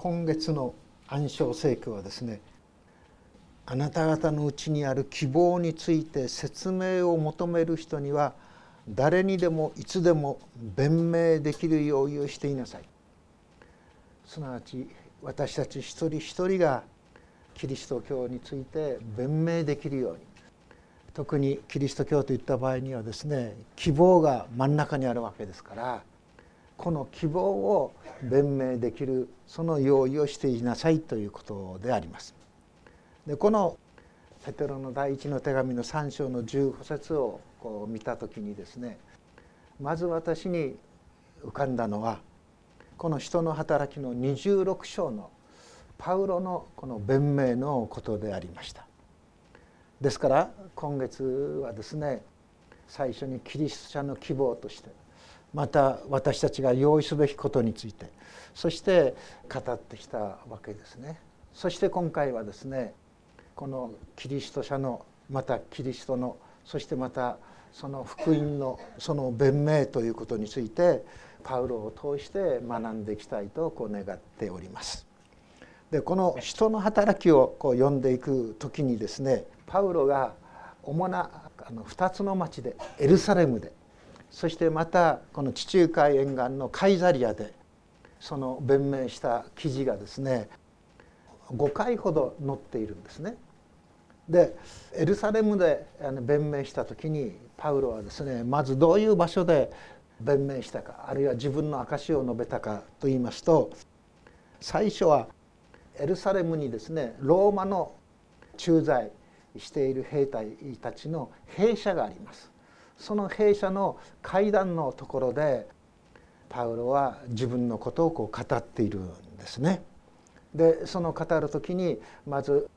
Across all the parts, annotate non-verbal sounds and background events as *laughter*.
今月の暗唱聖句はですねあなた方のうちにある希望について説明を求める人には誰にでもいつでも弁明できる用意をしていなさい。すなわち私たち一人一人がキリスト教について弁明できるように。特にキリスト教といった場合にはですね希望が真ん中にあるわけですからこの希望を弁明できるその用意をしていなさいということであります。でこのペテロの第一の手紙の3章の15節をこう見た時にですねまず私に浮かんだのはこの人の働きの26章のパウロのこの弁明のことでありました。ですから今月はですね最初にキリスト者の希望としてまた私たちが用意すべきことについてそして語ってきたわけですね。そして今回はですねこのキリスト者のまたキリストのそしてまたその福音のその弁明ということについてパウロを通して学んでいきたいとこう願っております。でこの人の働きをこう読んでいく時にですねパウロが主なあの2つの町でエルサレムでそしてまたこの地中海沿岸のカイザリアでその弁明した記事がですね5回ほど載っているんですね。でエルサレムで弁明した時にパウロはですねまずどういう場所で弁明したかあるいは自分の証を述べたかといいますと最初はエルサレムにですねローマの駐在している兵隊たちの兵舎がありますその兵舎の階段のところでパウロは自分のことをこう語っているんですね。でその語る時にまず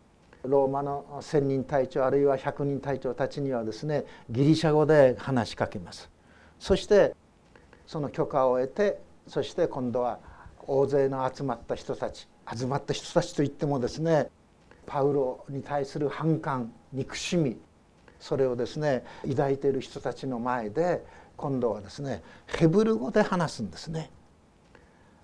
ローマの1,000人隊長あるいは100人隊長たちにはですねギリシャ語で話しかけます。そしてその許可を得てそして今度は大勢の集まった人たち集まった人たちといってもですねパウロに対する反感憎しみそれをですね抱いている人たちの前で今度はですねヘブル語で話すんですね。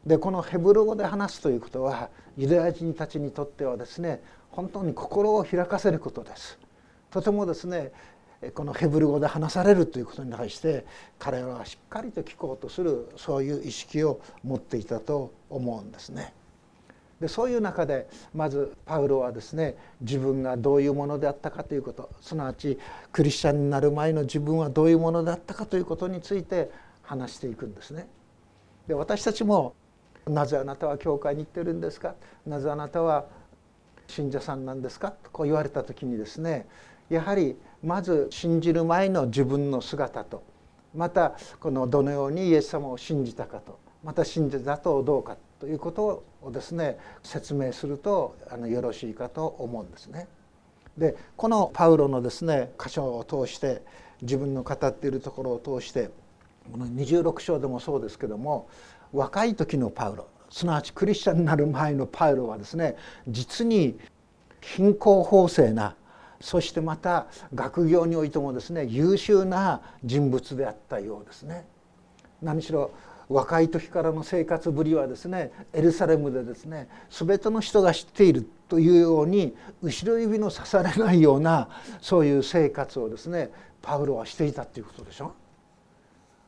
でこのヘブル語で話すということはユダヤ人たちにとってはですね本当に心を開かせることです。とてもですねこのヘブル語で話されるということに対して彼らはしっかりと聞こうとするそういう意識を持っていたと思うんですね。でそういう中でまずパウロはですね自分がどういうものであったかということすなわちクリスチャンになる前の自分はどういうものであったかということについて話していくんですね。で私たちもなぜあなたは教会に行ってるんですか？なぜあなたは信者さんなんですか？とこう言われた時にですねやはりまず信じる前の自分の姿とまたこのどのようにイエス様を信じたかとまた信じたとどうかということををですね説明するとあのよろしいかと思うんですね。でこのパウロのですね箇所を通して自分の語っているところを通してこの26章でもそうですけども若い時のパウロすなわちクリスチャンになる前のパウロはですね実に貧困法制なそしてまた学業においてもですね優秀な人物であったようですね。何しろ若い時からの生活ぶりはですねエルサレムでですね全ての人が知っているというように後ろ指の刺されないようなそういう生活をですねパウロはしていたっていうことでしょ？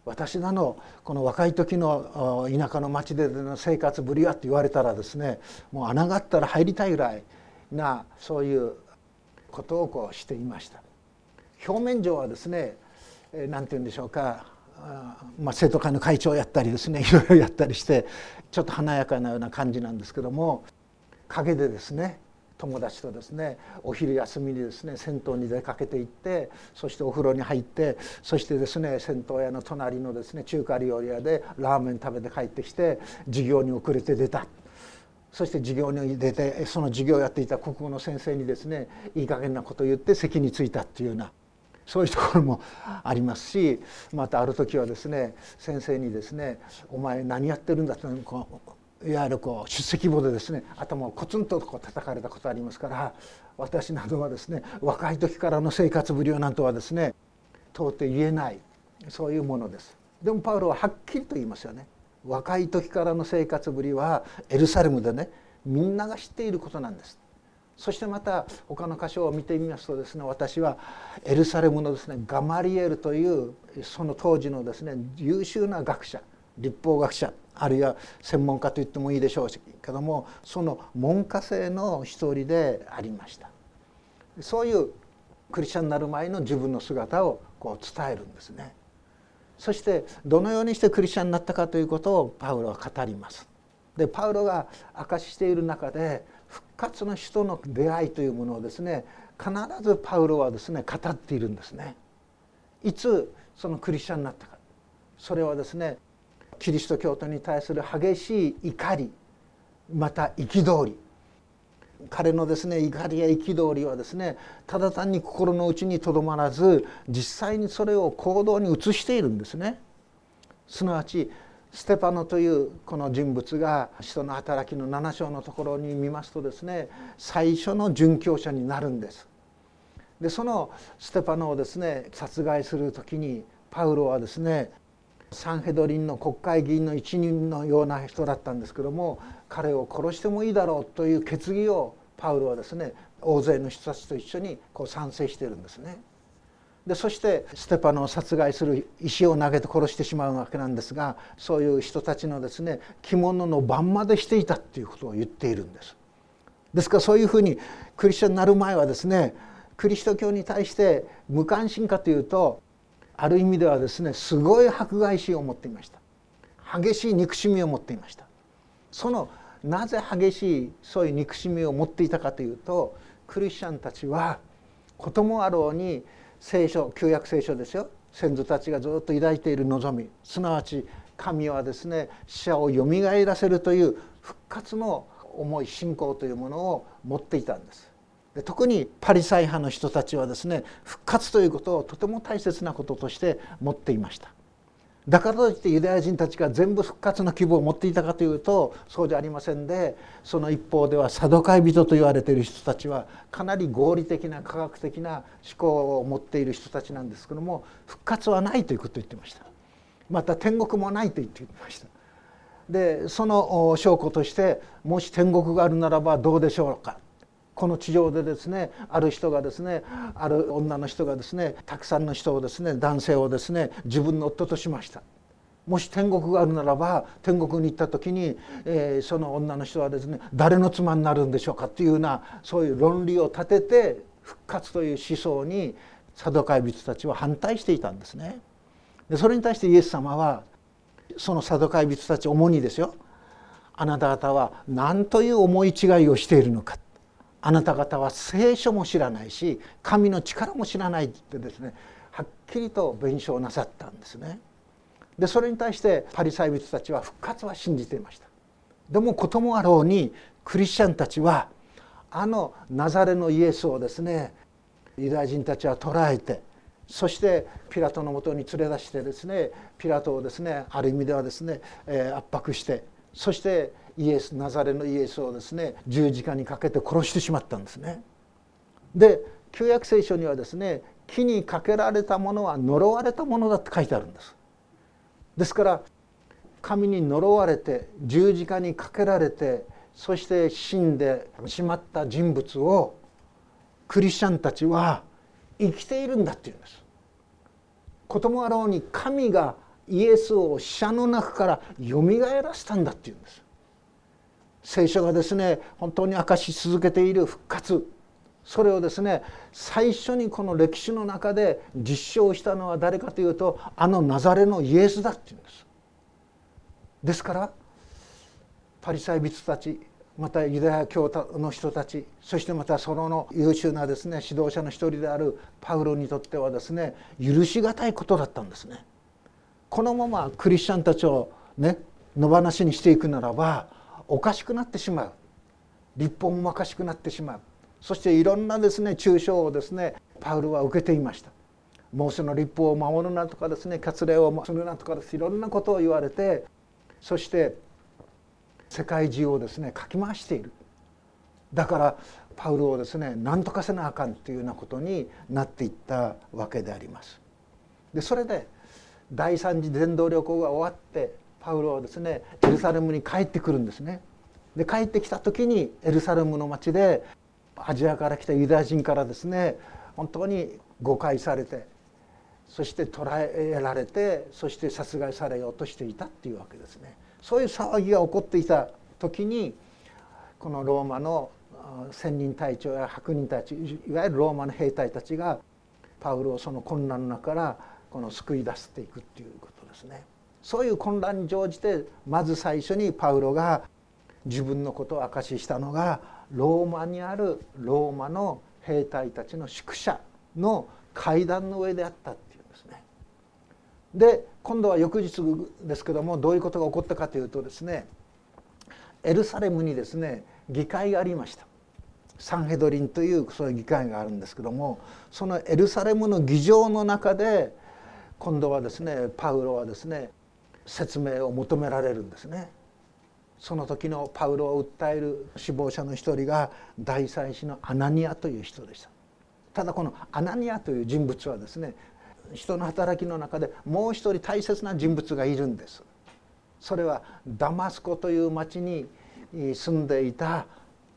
私らのこの若い時の田舎の町での生活ぶりはって言われたらですねもう穴があったら入りたいぐらいなそういうことをこうしていました。表面上はですね何て言うんでしょうかまあ、生徒会の会長をやったりですね *laughs* いろいろやったりしてちょっと華やかなような感じなんですけども陰でですね友達とですねお昼休みにですね銭湯に出かけて行ってそしてお風呂に入ってそしてですね銭湯屋の隣のですね中華料理屋でラーメン食べて帰ってきて授業に遅れて出た。そして授業に出てその授業をやっていた国語の先生にですねいい加減なことを言って席に着いたっていうようなそういうところもありますしまたある時はですね先生にですね「お前何やってるんだ」とこういわゆるこう出席簿でですね頭をコツンとこう叩かれたことありますから私などはですね若い時からの生活ぶりをなんとはですね到底言えないそういうものです。でもパウロははっきりと言いますよね。若い時からの生活ぶりはエルサレムでねみんなが知っていることなんですそしてまた他の箇所を見てみますとですね私はエルサレムのですねガマリエルというその当時のですね優秀な学者立法学者あるいは専門家と言ってもいいでしょうけどもその門下生の一人でありました。そういうクリスチャンになる前の自分の姿をこう伝えるんですね。そしてどのようにしてクリスチャンになったかということをパウロは語ります。でパウロが明かししている中で復活の人の出会いというものをですね必ずパウロはですね語っているんですね。いつそのクリスチャンになったかそれはですねキリスト教徒に対する激しい怒りまた憤り彼のですね怒りや憤りはですねただ単に心の内にとどまらず実際にそれを行動に移しているんですね。すなわちステパノというこの人物が「人の働き」の7章のところに見ますとですね最初の殉教者になるんです。でそのステパノをですね殺害する時にパウロはですねサンヘドリンの国会議員の一人のような人だったんですけども彼を殺してもいいだろうという決議をパウロはですね大勢の人たちと一緒にこう賛成してるんですね。でそしてステパノを殺害する石を投げて殺してしまうわけなんですがそういう人たちのですね着物の番までしていたっていうことを言っているんです。ですからそういうふうにクリスチャンになる前はですねクリスト教に対して無関心かというとある意味ではですねすごい迫害心を持っていました激しい憎しみを持っていましたそのなぜ激しいそういう憎しみを持っていたかというとクリスチャンたちは子もあろうに聖書旧約聖書ですよ。先祖たちがずっと抱いている望み。すなわち神はですね死者をよみがえらせるという復活の思い信仰というものを持っていたんです。で特にパリサイ派の人たちはですね復活ということをとても大切なこととして持っていました。だからといってユダヤ人たちが全部復活の希望を持っていたかというとそうじゃありませんでその一方ではサドカイ人と言われている人たちはかなり合理的な科学的な思考を持っている人たちなんですけども復活はないということを言ってました。また天国もないと言ってました。でその証拠としてもし天国があるならばどうでしょうか。この地上でですねある人がですねある女の人がですねたくさんの人をですね男性をですね自分の夫としましたもし天国があるならば天国に行った時に、えー、その女の人はですね誰の妻になるんでしょうかっていうようなそういう論理を立てて復活という思想にサドカイ人たちは反対していたんですね。でそれに対してイエス様はそのサドカイ人たち主にですよあなた方は何という思い違いをしているのかあなた方は聖書も知らないし神の力も知らないってですねはっきりと弁償なさったんですね。でそれに対してパリサイ人たちは復活は信じていました。でもこともあろうにクリスチャンたちはあのナザレのイエスをですねユダヤ人たちは捕らえてそしてピラトのもとに連れ出してですねピラトをですねある意味ではですね、え圧迫してそしてイエスナザレのイエスをですね十字架にかけて殺してしまったんですね。で旧約聖書にはですね木にかけられたものは呪われたものだって書いてあるんです。ですから神に呪われて十字架にかけられてそして死んでしまった人物をクリスチャンたちは生きているんだっていうんです。こともあろうに神がイエスを死者の中からよみがえらせたんだっていうんです。聖書がですね本当に明かし続けている復活それをですね最初にこの歴史の中で実証したのは誰かというとあのナザレのイエスだっていうんです。ですからパリサイ人たちまたユダヤ教の人たちそしてまたその優秀なですね指導者の一人であるパウロにとってはですね許し難いことだったんですね。このままクリスチャンたちをね野放しにしていくならばおかしくなってしまう。立法もおかしくなってしまう。そしていろんなですね抽象をですねパウルは受けていました。モーセの立法を守るなとかですね割礼をするなとかです。いろんなことを言われてそして世界中をですねかき回している。だからパウルをですね何とかせなあかんというようなことになっていったわけであります。でそれで第三次伝道旅行が終わってパウロはですねエルサレムに帰ってくるんですね。で帰ってきた時にエルサレムの町でアジアから来たユダヤ人からですね本当に誤解されてそして捕らえられてそして殺害されようとしていたっていうわけですね。そういう騒ぎが起こっていた時にこのローマの千人隊長や百人隊長いわゆるローマの兵隊たちがパウロをその混乱の中からこの救い出していくっていうことですね。そういう混乱に乗じてまず最初にパウロが自分のことを明かししたのがローマにあるローマの兵隊たちの宿舎の階段の上であったっていうんですね。で今度は翌日ですけどもどういうことが起こったかというとですねエルサレムにですね議会がありました。サンヘドリンというそういう議会があるんですけどもそのエルサレムの議場の中で今度はですねパウロはですね説明を求められるんですね。その時のパウロを訴える死亡者の一人が大祭司のアナニアという人でしたただこのアナニアという人物はですね人の働きの中でもう一人大切な人物がいるんですそれはダマスコという町に住んでいた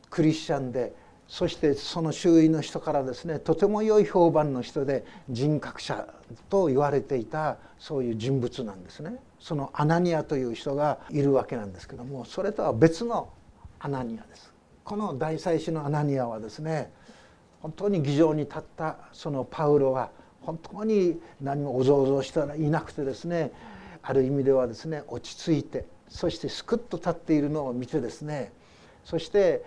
クリスチャンでそしてその周囲の人からですねとても良い評判の人で人格者と言われていたそういう人物なんですね。そのアナニアという人がいるわけなんですけどもそれとは別のアナニアです。この大祭司のアナニアはですね本当に議場に立ったそのパウロは本当に何もおぞおぞしていなくてですねある意味ではですね落ち着いてそしてすくっと立っているのを見てですねそして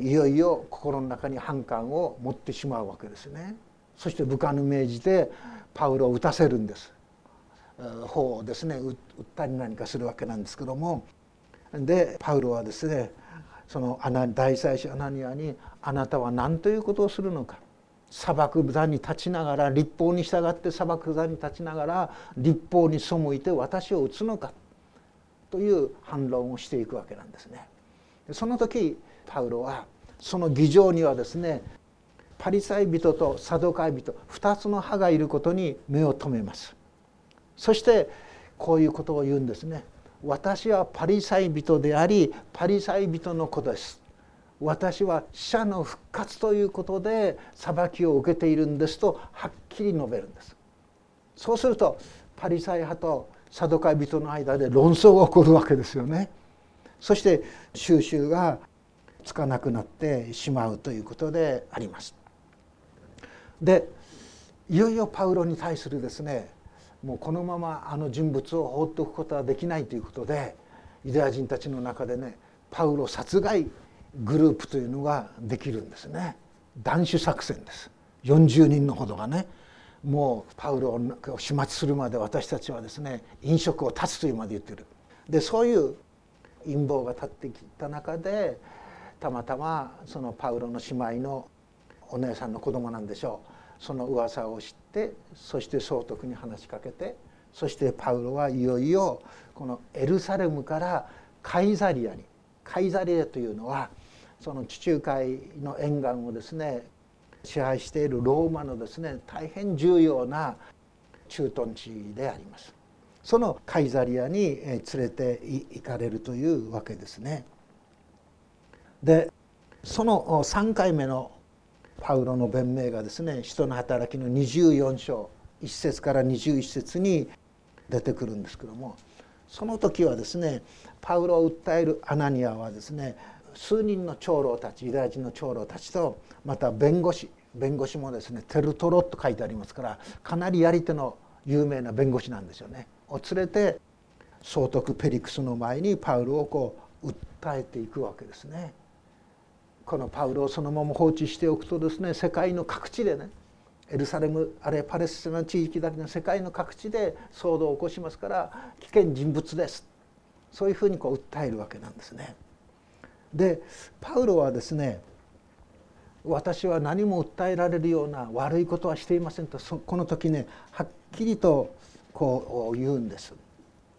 いよいよ心の中に反感を持ってしまうわけですね。そして部下に命じてパウロを撃たせるんです。方をですね撃ったり何かするわけなんですけども。でパウロはですねその大祭司アナニアに「あなたは何ということをするのか」砂漠座に立ちながら立法に従って砂漠座に立ちながら立法に背いて私を撃つのか。という反論をしていくわけなんですね。その時パウロはその議場にはですねパリサイ人とサドカイ人2つの派がいることに目を留めます。そしてこういうことを言うんですね。私はパリサイ人でありパリサイ人の子です。私は死者の復活ということで裁きを受けているんですとはっきり述べるんです。そうするとパリサイ派とサドカイ人の間で論争が起こるわけですよね。そして収集がつかなくなってしまうということであります。でいよいよパウロに対するですねもうこのままあの人物を放っておくことはできないということでユダヤ人たちの中でねパウロ殺害グループというのができるんですね。断種作戦です。40人のほどがねもうパウロを始末するまで私たちはですね飲食を断つというまで言ってる。でそういう陰謀が立ってきた中でたまたまそのパウロの姉妹のお姉さんの子供なんでしょうその噂を知ってそして総督に話しかけてそしてパウロはいよいよこのエルサレムからカイザリアにカイザリアというのはその地中海の沿岸をですね支配しているローマのですね大変重要な駐屯地でありますそのカイザリアに連れて行かれるというわけですね。でその3回目のパウロの弁明がですね「人の働き」の24章1節から21節に出てくるんですけどもその時はですねパウロを訴えるアナニアはですね数人の長老たちユダヤ人の長老たちとまた弁護士弁護士もですねテルトロと書いてありますからかなりやり手の有名な弁護士なんですよね。を連れて総督ペリクスの前にパウロをこう訴えていくわけですね。このパウロをそのまま放置しておくとですね世界の各地でねエルサレムあるいはパレスチナ地域だけの世界の各地で騒動を起こしますから危険人物ですそういうふうにこう訴えるわけなんですね。でパウロはですね私は何も訴えられるような悪いことはしていませんとこの時ねはっきりとこう言うんです。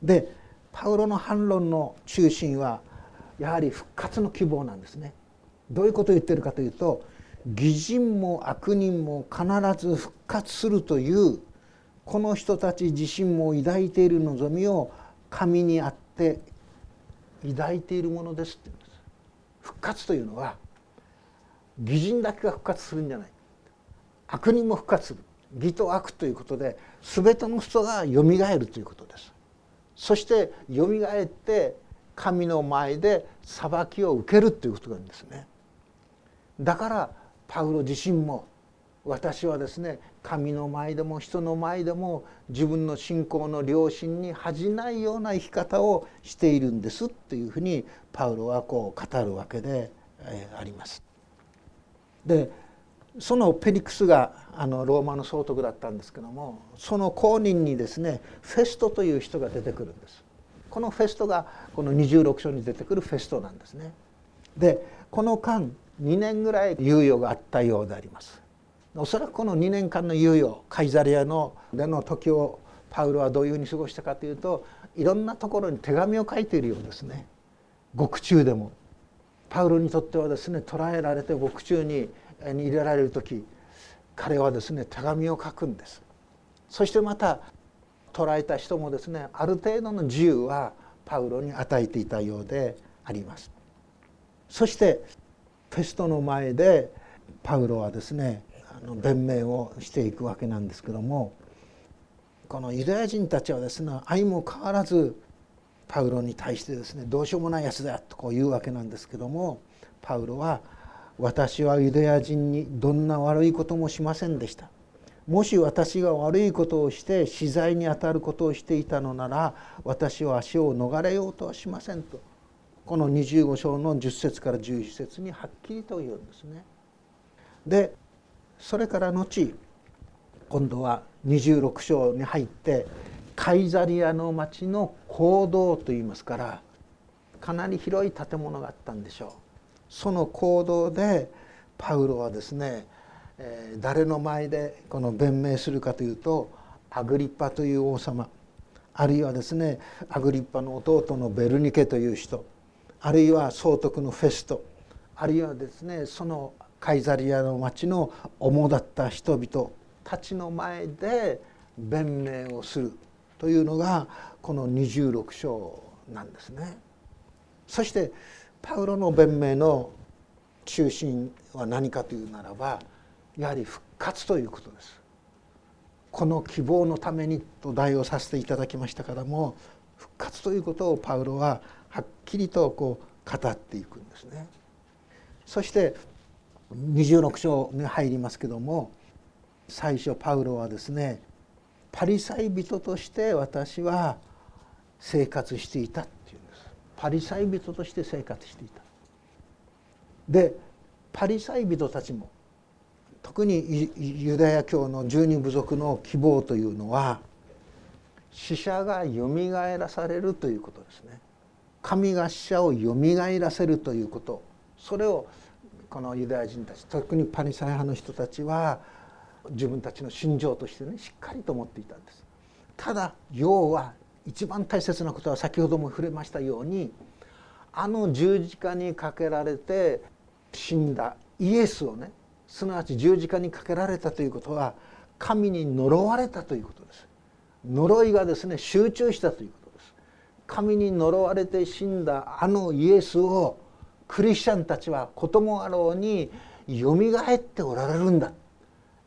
でパウロの反論の中心はやはり復活の希望なんですね。どういうことを言ってるかというと義人も悪人も必ず復活するというこの人たち自身も抱いている望みを神にあって抱いているものですって言うんです。復活というのは義人だけが復活するんじゃない。悪人も復活する。義と悪ということで全ての人がよみがえるということです。そしてよみがえって神の前で裁きを受けるということなんですね。だからパウロ自身も私はですね神の前でも人の前でも自分の信仰の良心に恥じないような生き方をしているんですというふうにパウロはこう語るわけであります。でそのペリクスがあのローマの総督だったんですけどもその後任にですねフェストという人が出てくるんです。このフェストがこの26章に出てくるフェストなんですね。でこの間2年ぐらい猶予があったようであります。おそらくこの2年間の猶予カイザリアのでの時をパウロはどういうふうに過ごしたかというといろんなところに手紙を書いているようですね。獄中でも。パウロにとってはですね捕らえられて獄中に入れられる時彼はですね手紙を書くんです。そしてまた捕らえた人もですねある程度の自由はパウロに与えていたようであります。そしてフェストの前でパウロはですねあの弁明をしていくわけなんですけどもこのユダヤ人たちはですね相も変わらずパウロに対してですねどうしようもないやつだとこう言うわけなんですけどもパウロは「私はユダヤ人にどんな悪いこともしませんでした」もし私が悪いことをして死罪にあたることをしていたのなら私は足を逃れようとはしませんと。この25章の10節から11節にはっきりと言うんですね。でそれから後今度は26章に入ってカイザリアの町の講堂といいますからかなり広い建物があったんでしょうその講堂でパウロはですね、えー、誰の前でこの弁明するかというとアグリッパという王様あるいはですねアグリッパの弟のベルニケという人あるいは総督のフェストあるいはですねそのカイザリアの町の主だった人々たちの前で弁明をするというのがこの26章なんですね。そしてパウロの弁明の中心は何かというならばやはり復活ということです。この希望のためにと題をさせていただきましたからも復活ということをパウロははっきりとこう語っていくんですね。そして26章に入りますけども最初パウロはですねパリサイ人として私は生活していたっていうんです。パリサイ人として生活していた。でパリサイ人たちも特にユダヤ教の十二部族の希望というのは死者がよみがえらされるということですね。神が死者をよみがえらせるということそれをこのユダヤ人たち特にパリサイ派の人たちは自分たちの信条としてねしっかりと思っていたんです。ただ要は一番大切なことは先ほども触れましたようにあの十字架にかけられて死んだイエスをねすなわち十字架にかけられたということは神に呪われたということです。呪いがですね集中したということ。神に呪われて死んだあのイエスをクリスチャンたちはこともあろうによみがえっておられるんだ。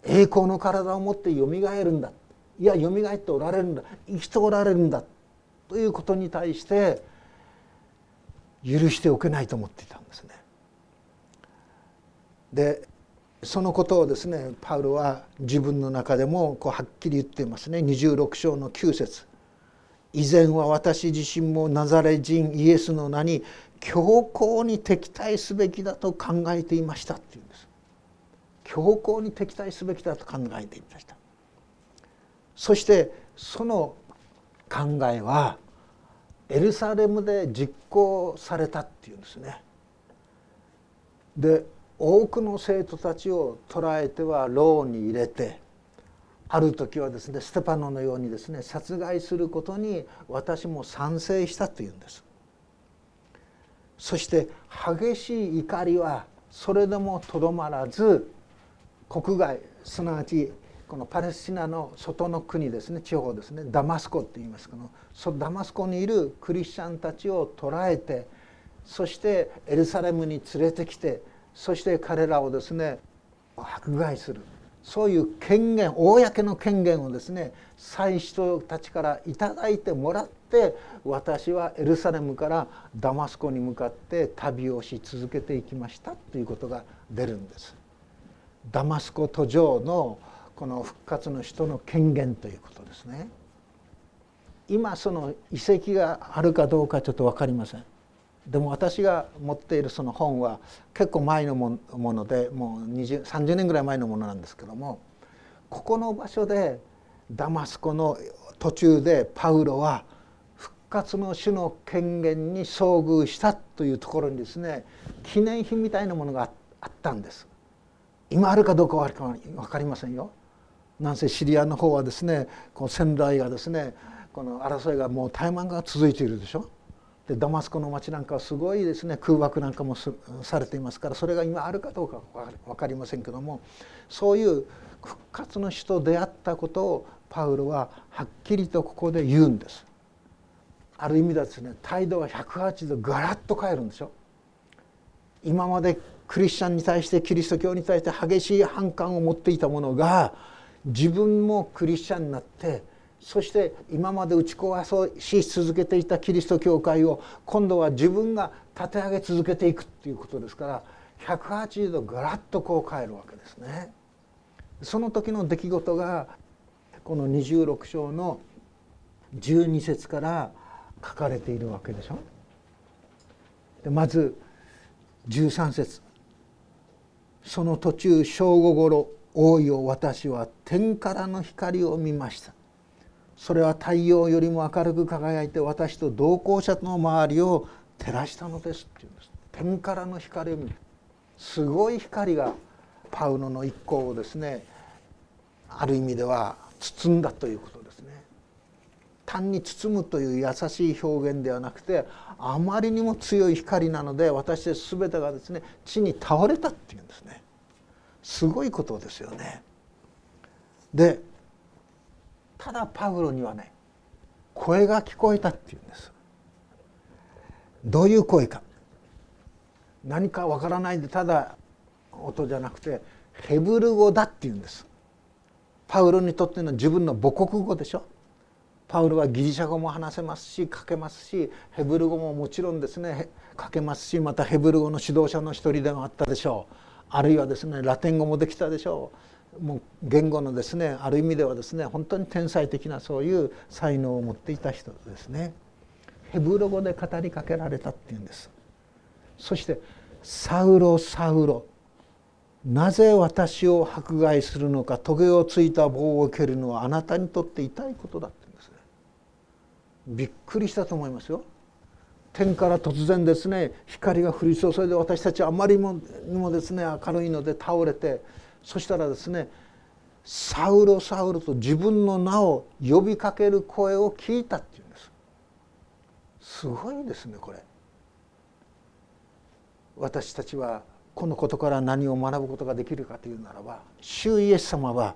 栄光の体を持ってよみがえるんだ。いやよみがえっておられるんだ。生きておられるんだ。ということに対して許しておけないと思っていたんですね。でそのことをですねパウロは自分の中でもこうはっきり言っていますね。26章の9節。以前は私自身もナザレ人イエスの名に強硬に敵対すべきだと考えていましたっていうんです。強硬に敵対すべきだと考えていました。そしてその考えはエルサレムで実行されたっていうんですね。で多くの生徒たちを捕らえては牢に入れてある時はですねステパノのようにですね殺害することに私も賛成したというんです。そして激しい怒りはそれでもとどまらず国外すなわちこのパレスチナの外の国ですね地方ですねダマスコって言いますけどそダマスコにいるクリスチャンたちを捕らえてそしてエルサレムに連れてきてそして彼らをですね迫害する。そういう権限公の権限をですね祭司たちから頂いてもらって私はエルサレムからダマスコに向かって旅をし続けていきましたということが出るんです。ダマスコ途上のこの復活の人の権限ということですね。今その遺跡があるかどうかちょっと分かりません。でも私が持っているその本は結構前のものでもう30年ぐらい前のものなんですけどもここの場所でダマスコの途中でパウロは復活の主の権限に遭遇したというところにですね記念碑みたいなものがあったんです。今あるかどうかは分かりませんよ。なんせシリアの方はですねこの戦来がですねこの争いがもう怠慢が続いているでしょ。でダマスコの町なんかはすごいですね空爆なんかもされていますからそれが今あるかどうか分かりませんけどもそういう復活の死と出会ったことをパウロははっきりとここで言うんです。ある意味ではですね態度が180度ガラッと変えるんでしょ。今までクリスチャンに対してキリスト教に対して激しい反感を持っていたものが自分もクリスチャンになってそして今まで打ち壊し続けていたキリスト教会を今度は自分が立て上げ続けていくっていうことですから180度ガラッとこう変えるわけですね。その時の出来事がこの26章の12節から書かれているわけでしょ。でまず13節その途中正午ごろ王よ私は天からの光を見ましたそれは太陽よりも明るく輝いて私と同行者の周りを照らしたのですっていうんです。天からの光を見るすごい光がパウロの一行をですねある意味では包んだということですね。単に包むという優しい表現ではなくてあまりにも強い光なので私たち全てがですね地に倒れたっていうんですね。すごいことですよね。でただパウロにはね声が聞こえたっていうんです。どういう声か。何かわからないでただ音じゃなくてヘブル語だっていうんです。パウロにとっての自分の母国語でしょ。パウロはギリシャ語も話せますし書けますしヘブル語ももちろんですね。書けますしまたヘブル語の指導者の一人でもあったでしょう。あるいはですねラテン語もできたでしょう。もう言語のですねある意味ではですね本当に天才的なそういう才能を持っていた人ですね。ヘブル語で語りかけられたっていうんです。そして「サウロサウロなぜ私を迫害するのかトゲをついた棒を蹴るのはあなたにとって痛いことだ」って言うんですね。びっくりしたと思いますよ。天から突然ですね光が降り注いで私たちはあまりにもですね明るいので倒れてそしたらですねサウロサウロと自分の名を呼びかける声を聞いたっていうんです。すごいですねこれ。私たちはこのことから何を学ぶことができるかというならば主イエス様は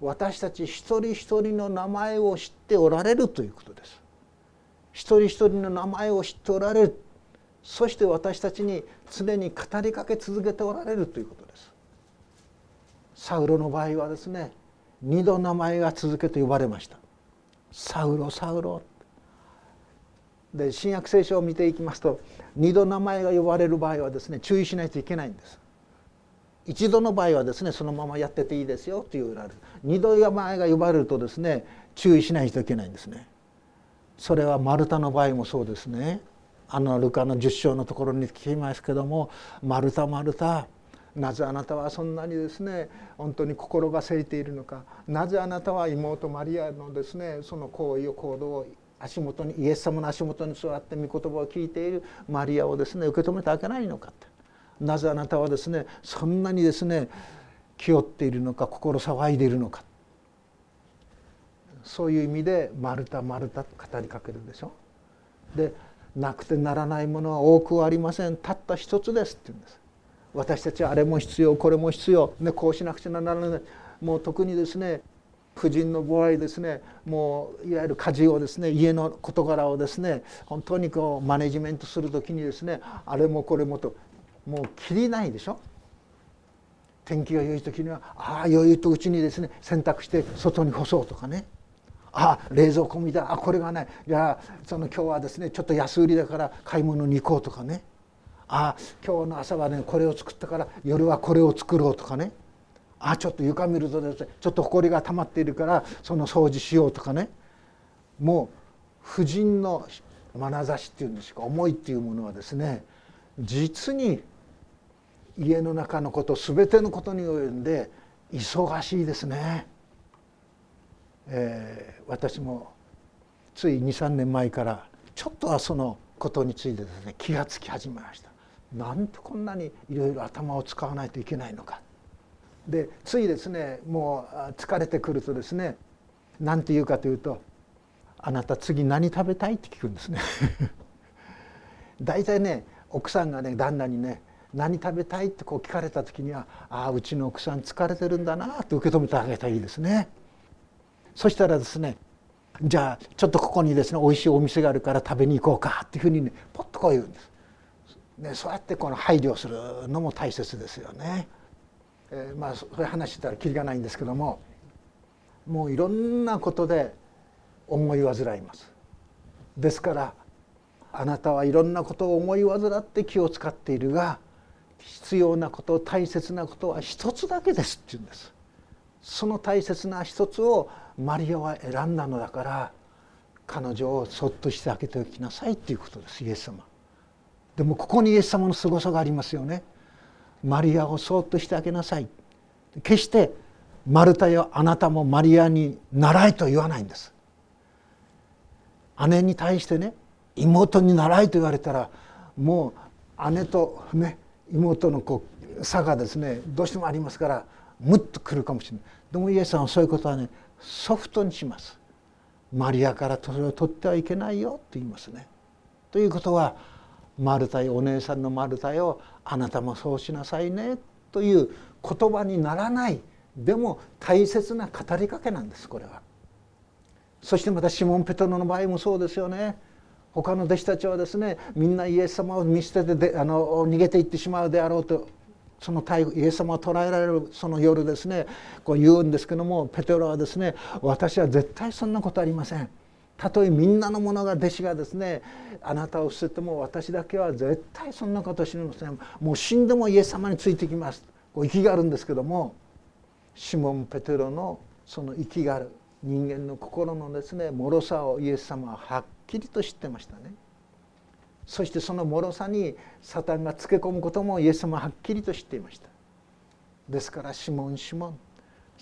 私たち一人一人の名前を知っておられるということです。一人一人の名前を知っておられる。そして私たちに常に語りかけ続けておられるということです。サウロの場合はですね二度名前が続けて呼ばれました。サウロサウロ。で新約聖書を見ていきますと二度名前が呼ばれる場合はですね注意しないといけないんです。一度の場合はですねそのままやってていいですよと言われる。二度名前が呼ばれるとですね注意しないといけないんですね。それはマルタの場合もそうですね。あのルカの10章のところに聞きますけども「マルタマルタなぜあなたはそんなにですね本当に心がせいているのかなぜあなたは妹マリアのですねその行為を行動を足元にイエス様の足元に座って御言葉を聞いているマリアをですね受け止めてあげないのかってなぜあなたはですねそんなにですね気負っているのか心騒いでいるのかそういう意味で「マルタマルタ」と語りかけるでしょ。でなくてならないものは多くはありませんたった一つですって言うんです。私たちはあれも必要これも必要、ね、こうしなくちゃならないもう特にですね婦人の場合ですね。もういわゆる家事をですね家の事柄をですね本当にこうマネジメントする時にですねあれもこれもと。もうきりないでしょ。天気が良い時にはああ良いとうちにですね洗濯して外に干そうとかね。ああ冷蔵庫見たあこれがない。じゃあその今日はですねちょっと安売りだから買い物に行こうとかね。あ今日の朝はねこれを作ったから夜はこれを作ろうとかねあちょっと床見るとですねちょっと埃が溜まっているからその掃除しようとかねもう婦人の眼差しっていうんですか思いっていうものはですね実に家の中のこと全てのことに及んで忙しいですね。えー、私もつい23年前からちょっとはそのことについてですね気がつき始めました。なんてこんなにいろいろ頭を使わないといけないのか。でついですねもう疲れてくるとですね何て言うかというと「あなた次何食べたい?」って聞くんですね。*laughs* 大体ね奥さんがね旦那にね何食べたいってこう聞かれた時にはああうちの奥さん疲れてるんだなと受け止めてあげたらいいですね。そしたらですねじゃあちょっとここにですね美味しいお店があるから食べに行こうかっていうふうにねポッとこう言うんです。ね、そうやってこの配慮するのも大切ですよね。えー、まあそういう話したらきりがないんですけどももういろんなことで思い煩います。ですからあなたはいろんなことを思い煩って気を使っているが必要なこと大切なことは一つだけですって言うんですその大切な一つをマリアは選んだのだから彼女をそっとしてあげておきなさいっていうことですイエス様でもここにイエス様の凄さがありますよね。マリアをそっとしてあげなさい。決してマルタよあなたもマリアに習いと言わないんです。姉に対してね妹に習いと言われたらもう姉とね妹のこう差がですねどうしてもありますからムッとくるかもしれない。でもイエスさんはそういうことはねソフトにします。マリアからそれを取ってはいけないよと言いますね。ということはマルタよお姉さんのマルタよあなたもそうしなさいねという言葉にならないでも大切な語りかけなんですこれは。そしてまたシモン・ペトロの場合もそうですよね。他の弟子たちはですねみんなイエス様を見捨ててであの逃げていってしまうであろうとそのイエス様を捕らえられるその夜ですねこう言うんですけどもペテロはですね私は絶対そんなことありません。たとえみんなの者が弟子がですねあなたを捨てても私だけは絶対そんなことしません。もう死んでもイエス様についてきます。こう息があるんですけどもシモン・ペテロのその息がある人間の心のですね脆さをイエス様ははっきりと知ってましたね。そしてその脆さにサタンがつけ込むこともイエス様ははっきりと知っていました。ですからシモンシモン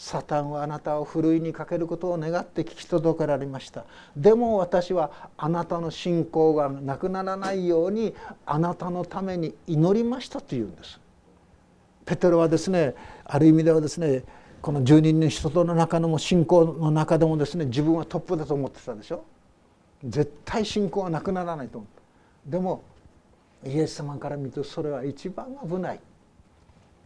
サタンはあなたをふるいにかけることを願って聞き届けられました。でも私はあなたの信仰がなくならないようにあなたのために祈りましたというんです。ペテロはですねある意味ではですねこの十人の人の中のも信仰の中でもですね自分はトップだと思ってたでしょ。絶対信仰はなくならないと思ったでもイエス様から見るとそれは一番危ない。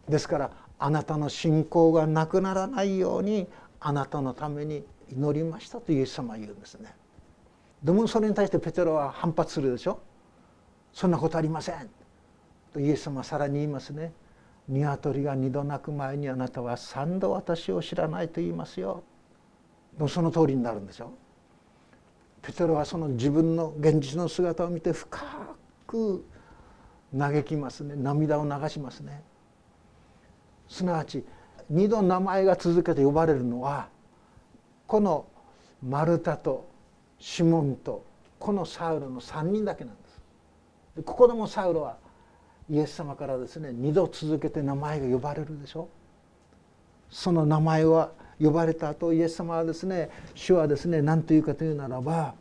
ですからあなたの信仰がなくならないようにあなたのために祈りましたとイエス様は言うんですね。でもそれに対してペテロは反発するでしょ。そんなことありませんとイエス様はさらに言いますね鶏が二度鳴く前にあなたは三度私を知らないと言いますよその通りになるんでしょ。ペテロはその自分の現実の姿を見て深く嘆きますね。涙を流しますね。すなわち二度名前が続けて呼ばれるのはこのマルタとシモンとこのサウロの3人だけなんです。ここでもサウロはイエス様からですね二度続けて名前が呼ばれるでしょ。その名前は呼ばれた後イエス様はですね主はですね何というかというならば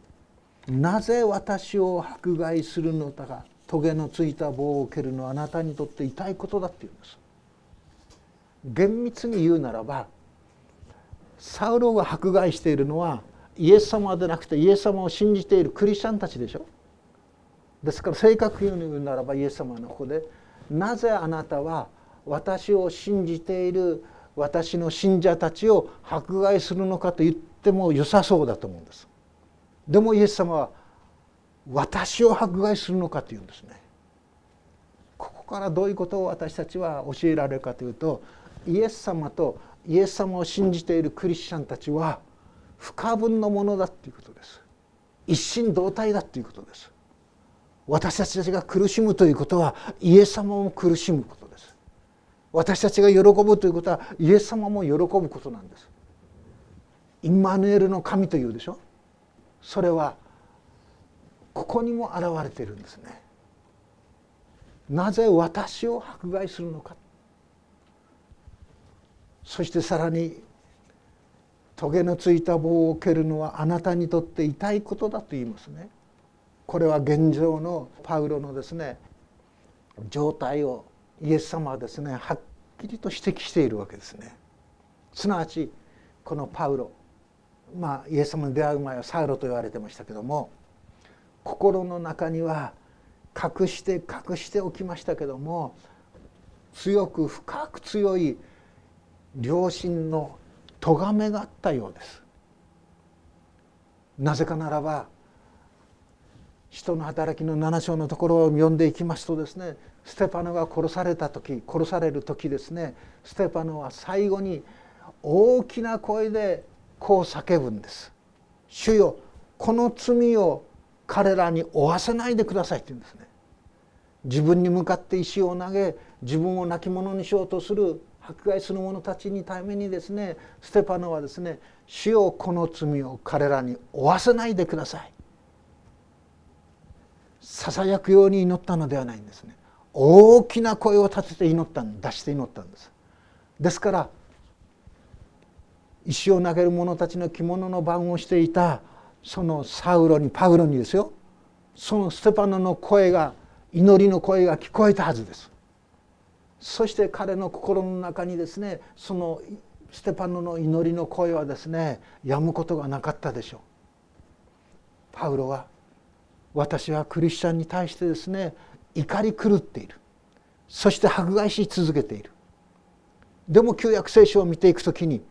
なぜ私を迫害するのだかトゲのついた棒を蹴るのはあなたにとって痛いことだって言うんです。厳密に言うならばサウロが迫害しているのはイエス様でなくてイエス様を信じているクリスチャンたちでしょ。ですから正確に言うならばイエス様のここでなぜあなたは私を信じている私の信者たちを迫害するのかと言っても良さそうだと思うんです。でもイエス様は私を迫害するのかというんですね。ここからどういうことを私たちは教えられるかというとイエス様とイエス様を信じているクリスチャンたちは不可分のものだということです。一心同体だということです。私たちが苦しむということはイエス様も苦しむことです。私たちが喜ぶということはイエス様も喜ぶことなんです。インマヌエルの神というでしょ？それはここにも現れているんですね。なぜ私を迫害するのかそしてさらに棘のついた棒を蹴るのはあなたにとって痛いことだと言いますね。これは現状のパウロのですね状態をイエス様はですねはっきりと指摘しているわけですね。すなわちこのパウロまあイエス様に出会う前はサウロと言われてましたけども心の中には隠して隠しておきましたけども強く深く強い良心の咎めがあったようですなぜかならば人の働きの7章のところを読んでいきますとですねステパノが殺された時殺される時ですねステパノは最後に大きな声でこう叫ぶんです「主よこの罪を彼らに負わせないでください」って言うんですね。自分に向かって石を投げ自分を亡き者にしようとする迫害する者たちにためにですねステパノはですね「主よこの罪を彼らに負わせないでください」ささやくように祈ったのではないんですね。大きな声を立てて祈った出して祈ったんです。ですから石を投げる者たちの着物の番をしていたそのサウロにパウロにですよそのステパノの声が祈りの声が聞こえたはずです。そして彼の心の中にですねそのステパノの祈りの声はですねやむことがなかったでしょう。パウロは私はクリスチャンに対してですね怒り狂っている。そして迫害し続けている。でも旧約聖書を見ていくときに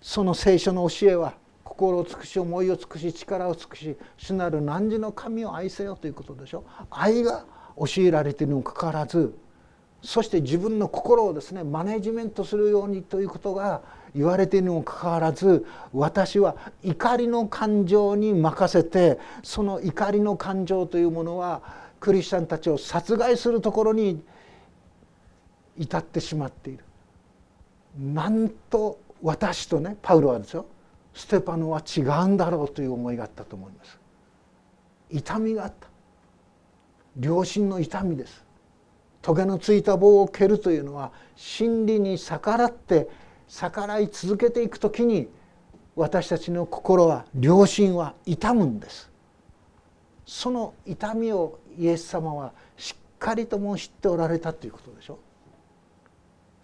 その聖書の教えは心を尽くし思いを尽くし力を尽くし主なる汝の神を愛せよということでしょ愛が教えられているにもかかわらずそして自分の心をですねマネジメントするようにということが言われているにもかかわらず私は怒りの感情に任せてその怒りの感情というものはクリスチャンたちを殺害するところに至ってしまっている。なんと私とねパウロはですよステパノは違うんだろうという思いがあったと思います。痛みがあった良心の痛みです棘のついた棒を蹴るというのは真理に逆らって逆らい続けていく時に私たちの心は良心は痛むんです。その痛みをイエス様はしっかりとも知っておられたということでしょ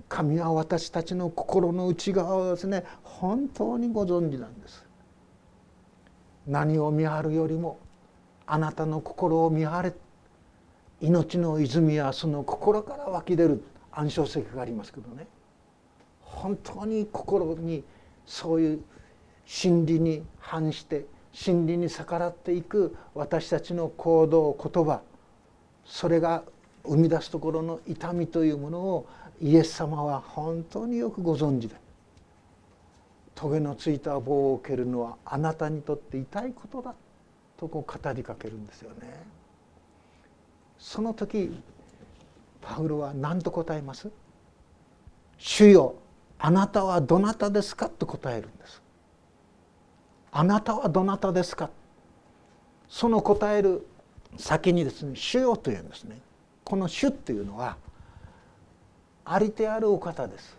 神は私たちの心の内側をですね本当にご存知なんです。何を見張るよりもあなたの心を見張れ命の泉はその心から湧き出る暗唱石がありますけどね本当に心にそういう真理に反して真理に逆らっていく私たちの行動言葉それが生み出すところの痛みというものをイエス様は本当によくご存知で棘のついた棒を蹴るのはあなたにとって痛いことだとこう語りかけるんですよね。その時パウロは何と答えます？主よあなたはどなたですか？と答えるんです。あなたはどなたですか？その答える先にですね主よというんですね。この主っていうのはありてあるお方です。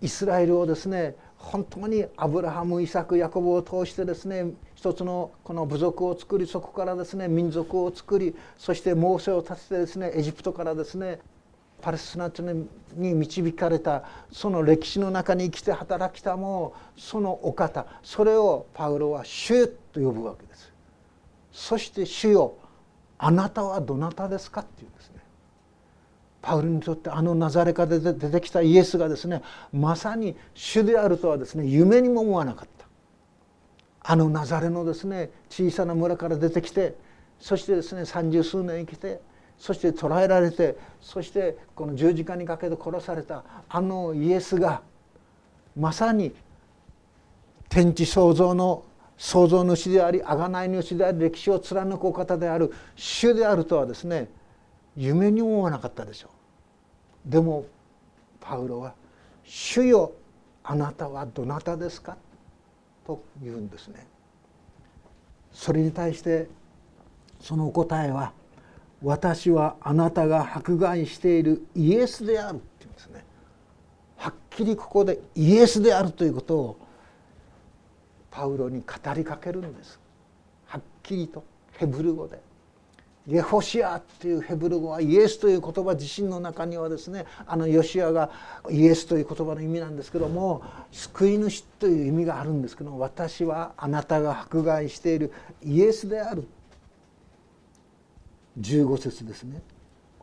イスラエルをですね本当にアブラハムイサクヤコブを通してですね一つのこの部族を作りそこからですね民族を作りそしてモーセを立ててですねエジプトからですねパレスチナに導かれたその歴史の中に生きて働きたもそのお方それをパウロは「主」と呼ぶわけです。そして「主よあなたはどなたですか?」っていうんです。パウルにとってあのナザレから出てきたイエスがですねまさに主であるとはですね夢にも思わなかった。あのナザレのですね小さな村から出てきてそしてですね三十数年生きてそして捕らえられてそしてこの十字架にかけて殺されたあのイエスがまさに天地創造の創造主であり贖い主であり歴史を貫くお方である主であるとはですね夢にも思わなかったでしょう。でもパウロは「主よあなたはどなたですか?」と言うんですね。それに対してそのお答えは「私はあなたが迫害しているイエスである」って言うんですね。はっきりここでイエスであるということをパウロに語りかけるんですはっきりとヘブル語でゲホシアっていうヘブル語はイエスという言葉自身の中にはですねあのヨシアがイエスという言葉の意味なんですけども救い主という意味があるんですけど私はあなたが迫害しているイエスである。15節ですね。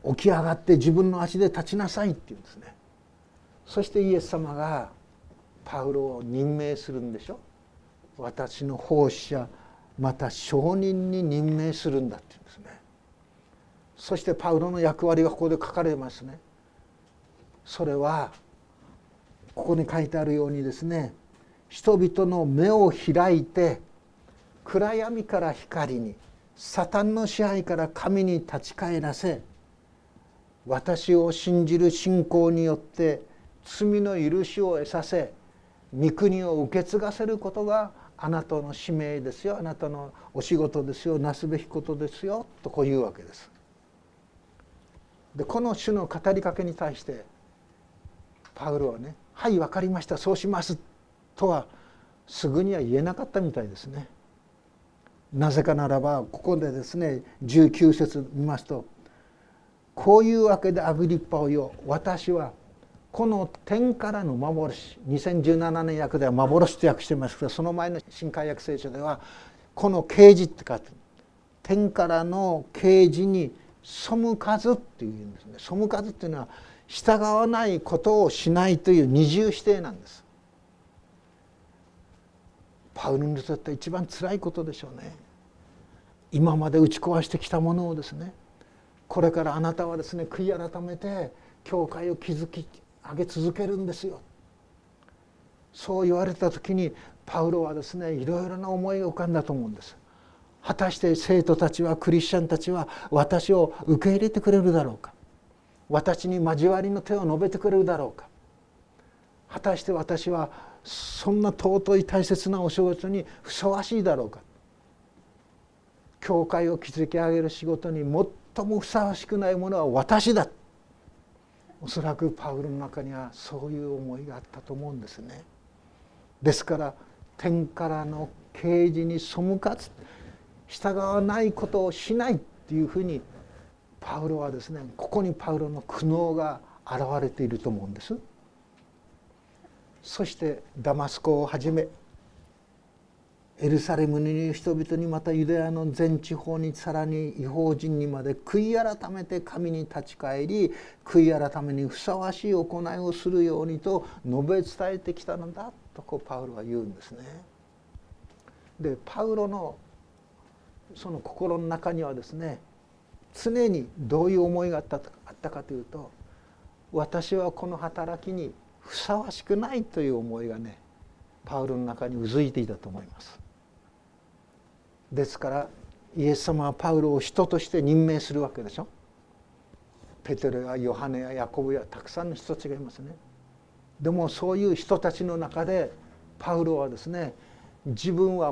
起き上がって自分の足で立ちなさいっていうんですね。そしてイエス様がパウロを任命するんでしょ。私の奉仕者また証人に任命するんだって言うんですね。そしてパウロの役割がここで書かれますねそれはここに書いてあるようにですね人々の目を開いて暗闇から光にサタンの支配から神に立ち返らせ私を信じる信仰によって罪の許しを得させ御国を受け継がせることがあなたの使命ですよあなたのお仕事ですよなすべきことですよとこう言うわけです。でこの種の語りかけに対してパウロはね「はい分かりましたそうします」とはすぐには言えなかったみたいですね。なぜかならばここでですね19節見ますと「こういうわけでアグリッパをよ私はこの天からの幻2017年訳では幻と訳してますけどその前の新海訳聖書ではこの啓示って書いて天からの啓示に背かずっていうんですね背かずっていうのは従わないことをしないという二重否定なんです。パウルにとって一番つらいことでしょうね。今まで打ち壊してきたものをですねこれからあなたはですね悔い改めて教会を築き上げ続けるんですよそう言われた時にパウロはですねいろいろな思いが浮かんだと思うんです果たして生徒たちはクリスチャンたちは私を受け入れてくれるだろうか？私に交わりの手を述べてくれるだろうか？果たして私はそんな尊い大切なお仕事にふさわしいだろうか？教会を築き上げる仕事に最もふさわしくないものは私だ。おそらくパウルの中にはそういう思いがあったと思うんですね。ですから天からの啓示に背かず従わないことをしないっていうふうにパウロはですねここにパウロの苦悩が現れていると思うんです。そしてダマスコをはじめエルサレムにいる人々にまたユダヤの全地方にさらに違法人にまで悔い改めて神に立ち返り悔い改めにふさわしい行いをするようにと述べ伝えてきたのだとこうパウロは言うんですね。でパウロのその心の中にはですね常にどういう思いがあったあったかというと私はこの働きにふさわしくないという思いがねパウロの中にうずいていたと思います。ですからイエス様はパウロを人として任命するわけでしょペテロやヨハネやヤコブやたくさんの人たちがいますねでもそういう人たちの中でパウロはですね自分は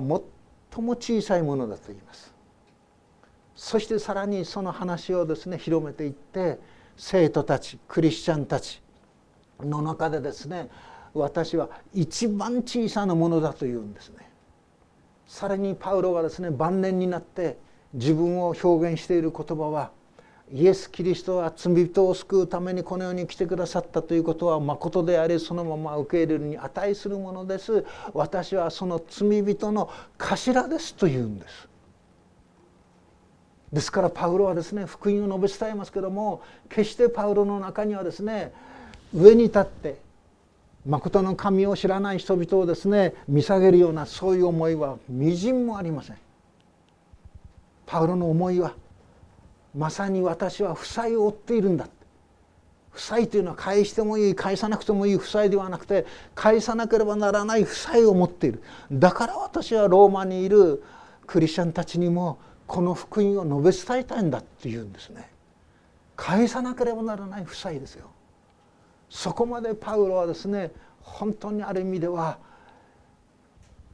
とも小さいものだと言います。そしてさらにその話をですね広めていって生徒たちクリスチャンたちの中でですね私は一番小さなものだと言うんですね。さらにパウロがですね晩年になって自分を表現している言葉はイエス・キリストは罪人を救うためにこの世に来てくださったということは誠でありそのまま受け入れるに値するものです私はその罪人の頭ですというんですですからパウロはですね福音を述べ伝えますけども決してパウロの中にはですね上に立って誠の神を知らない人々をですね見下げるようなそういう思いはみじんもありません。パウロの思いはまさに私は負債を負っているんだ負債というのは返してもいい返さなくてもいい負債ではなくて返さなければならない負債を持っている。だから私はローマにいるクリスチャンたちにもこの福音を述べ伝えたいんだっていうんですね。返さなければならない負債ですよ。そこまでパウロはですね本当にある意味では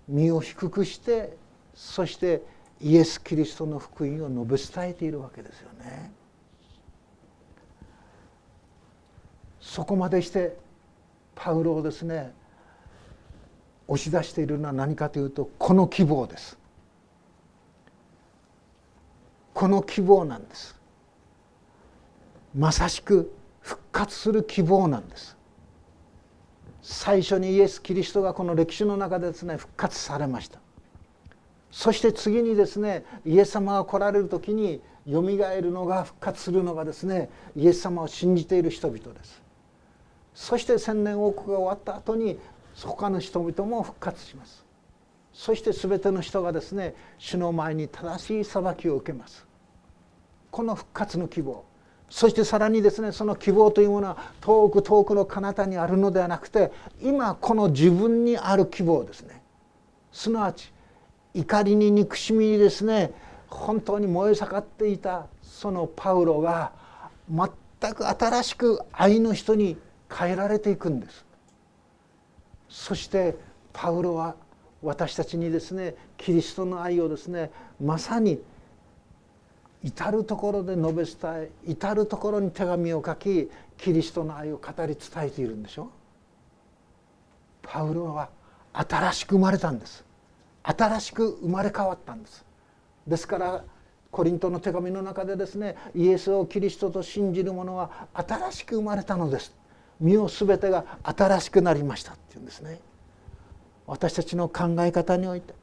身を低くしてそしてイエス・キリストの福音を述べ伝えているわけですよね。そこまでしてパウロをですね押し出しているのは何かというとこの希望です。この希望なんです。まさしく復活する希望なんです。最初にイエス・キリストがこの歴史の中でですね復活されました。そして次にですねイエス様が来られる時によみがえるのが復活するのがですねイエス様を信じている人々です。そして千年王国が終わった後に他の人々も復活します。そして全ての人がですね主の前に正しい裁きを受けます。この復活の希望。そしてさらにですねその希望というものは遠く遠くの彼方にあるのではなくて今この自分にある希望ですね。すなわち怒りに憎しみにですね。本当に燃え盛っていたそのパウロが全く新しく愛の人に変えられていくんです。そしてパウロは私たちにですねキリストの愛をですねまさに至る所で述べ伝え至る所に手紙を書きキリストの愛を語り伝えているんでしょ。パウロは新しく生まれたんです。新しく生まれ変わったんです。ですからコリントの手紙の中でですねイエスをキリストと信じる者は新しく生まれたのです。身を全てが新しくなりましたっていうんですね。私たちの考え方において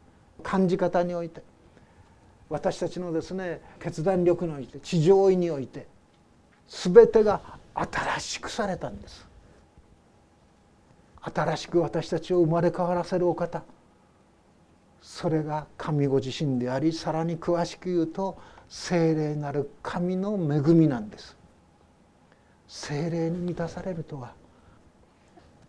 感じ方において私たちのですね決断力において地上位において全てが新しくされたんです。新しく私たちを生まれ変わらせるお方。それが神ご自身でありさらに詳しく言うと聖霊なる神の恵みなんです。聖霊に満たされるとは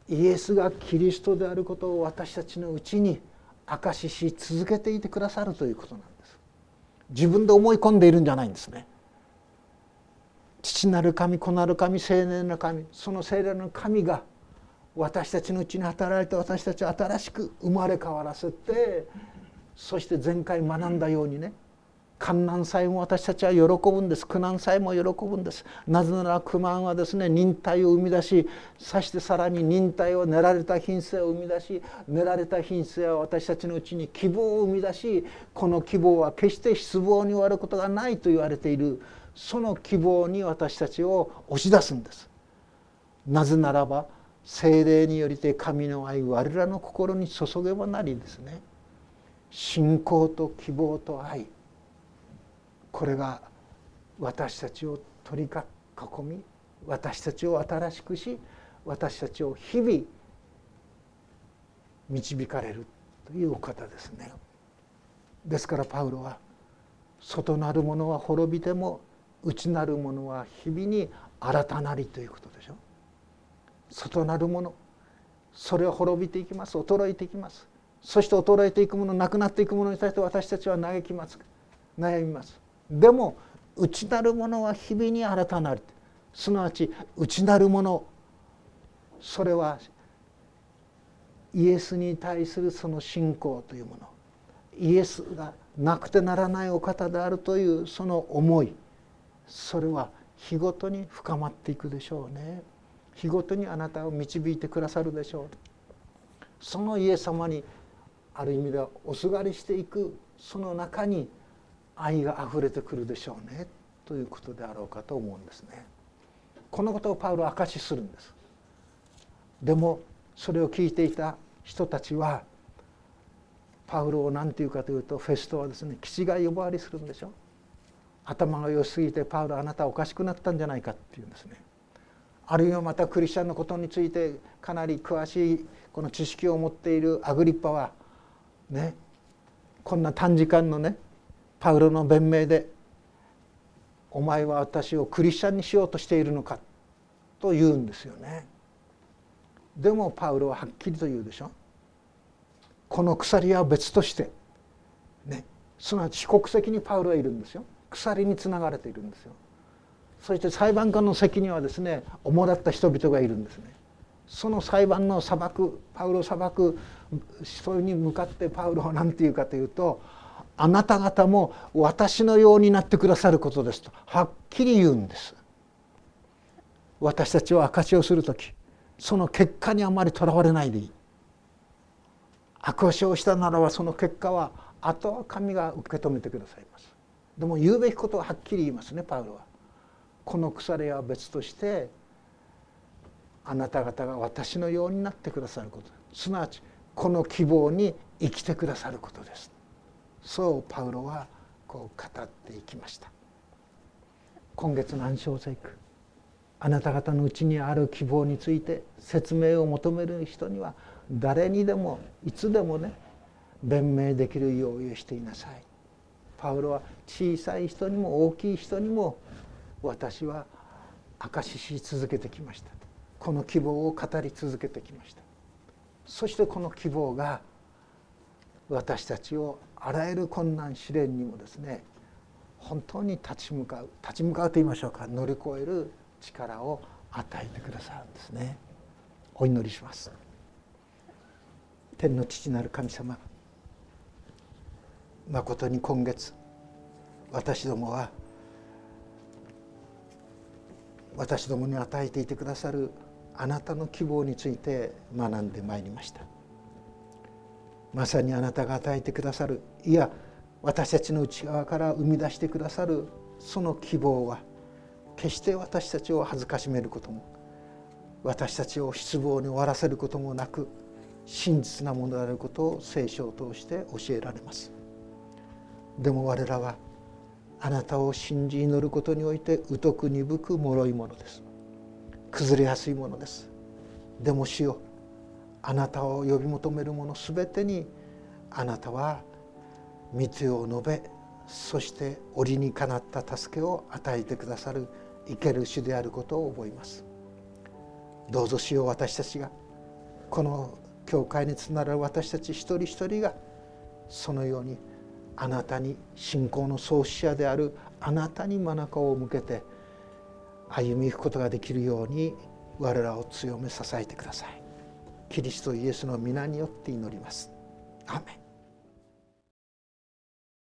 イエスがキリストであることを私たちのうちに証しし続けていてくださるということなんです。自分で思い込んでいるんじゃないんですね。父なる神子なる神聖霊の神その聖霊の神が私たちのうちに働いて私たちを新しく生まれ変わらせてそして前回学んだようにね観難さえも私たちは喜ぶんです。苦難さえも喜ぶんです。なぜなら苦難はですね忍耐を生み出しそしてさらに忍耐を練られた品性を生み出し練られた品性は私たちのうちに希望を生み出しこの希望は決して失望に終わることがないと言われているその希望に私たちを押し出すんです。なぜならば精霊によりて神の愛我らの心に注げばなりですね信仰と希望と愛これが私たちを取り囲み私たちを新しくし私たちを日々導かれるというお方ですね。ですからパウロは外なるものは滅びても内なるものは日々に新たなりということでしょう。外なるもの。それは滅びていきます。衰えていきます。そして衰えていくものなくなっていくものに対して私たちは嘆きます。悩みます。でも内なるものは日々に新たなりすなわち内なるもの。それはイエスに対するその信仰というもの。イエスがなくてならないお方であるというその思い。それは日ごとに深まっていくでしょうね。日ごとにあなたを導いてくださるでしょうそのイエス様にある意味ではおすがりしていくその中に愛があふれてくるでしょうねということであろうかと思うんですね。このことをパウロは証しするんです。でもそれを聞いていた人たちはパウロを何て言うかというとフェストはですね気違い呼ばわりするんでしょ頭が良すぎてパウロあなたおかしくなったんじゃないかっていうんですねあるいはまたクリスチャンのことについてかなり詳しいこの知識を持っているアグリッパはねこんな短時間のねパウロの弁明で「お前は私をクリスチャンにしようとしているのか」と言うんですよね。でもパウロははっきりと言うでしょ。この鎖は別としてねすなわち非国籍にパウロはいるんですよ。鎖につながれているんですよ。そして裁判官の席にはですね主だった人々がいるんですね。その裁判の裁くパウロ裁く人に向かってパウロは何て言うかというと「あなた方も私のようになってくださることです」とはっきり言うんです。私たちは証しをする時その結果にあまりとらわれないでいい。悪証をしたならばその結果は後は神が受け止めてくださいます。でも言うべきことははっきり言いますねパウロは。この鎖は別としてあなた方が私のようになってくださること。すなわちこの希望に生きてくださることです。そうパウロはこう語っていきました。今月の暗唱聖句。あなた方のうちにある希望について説明を求める人には誰にでもいつでもね弁明できる用意をしていなさい。パウロは小さい人にも大きい人にも私は証しし続けてきましたこの希望を語り続けてきました。そしてこの希望が私たちをあらゆる困難試練にもですね本当に立ち向かう立ち向かうと言いましょうか。乗り越える力を与えてくださるんですね。お祈りします。天の父なる神様まことに今月私どもは私どもに与えていてくださるあなたの希望について学んでまいりました。まさにあなたが与えてくださるいや私たちの内側から生み出してくださるその希望は決して私たちを恥ずかしめることも私たちを失望に終わらせることもなく真実なものであることを聖書を通して教えられます。でも我らはあなたを信じ祈ることにおいて疎く鈍く脆いものです。崩れやすいものです。でも主よあなたを呼び求める者すべてにあなたは御手を述べそして折にかなった助けを与えてくださる生ける主であることを覚えます。どうぞ主よ私たちがこの教会につながる私たち一人一人がそのようにあなたに信仰の創始者であるあなたに真中を向けて歩み行くことができるように我らを強め支えてください。キリストイエスの皆によって祈ります。アメ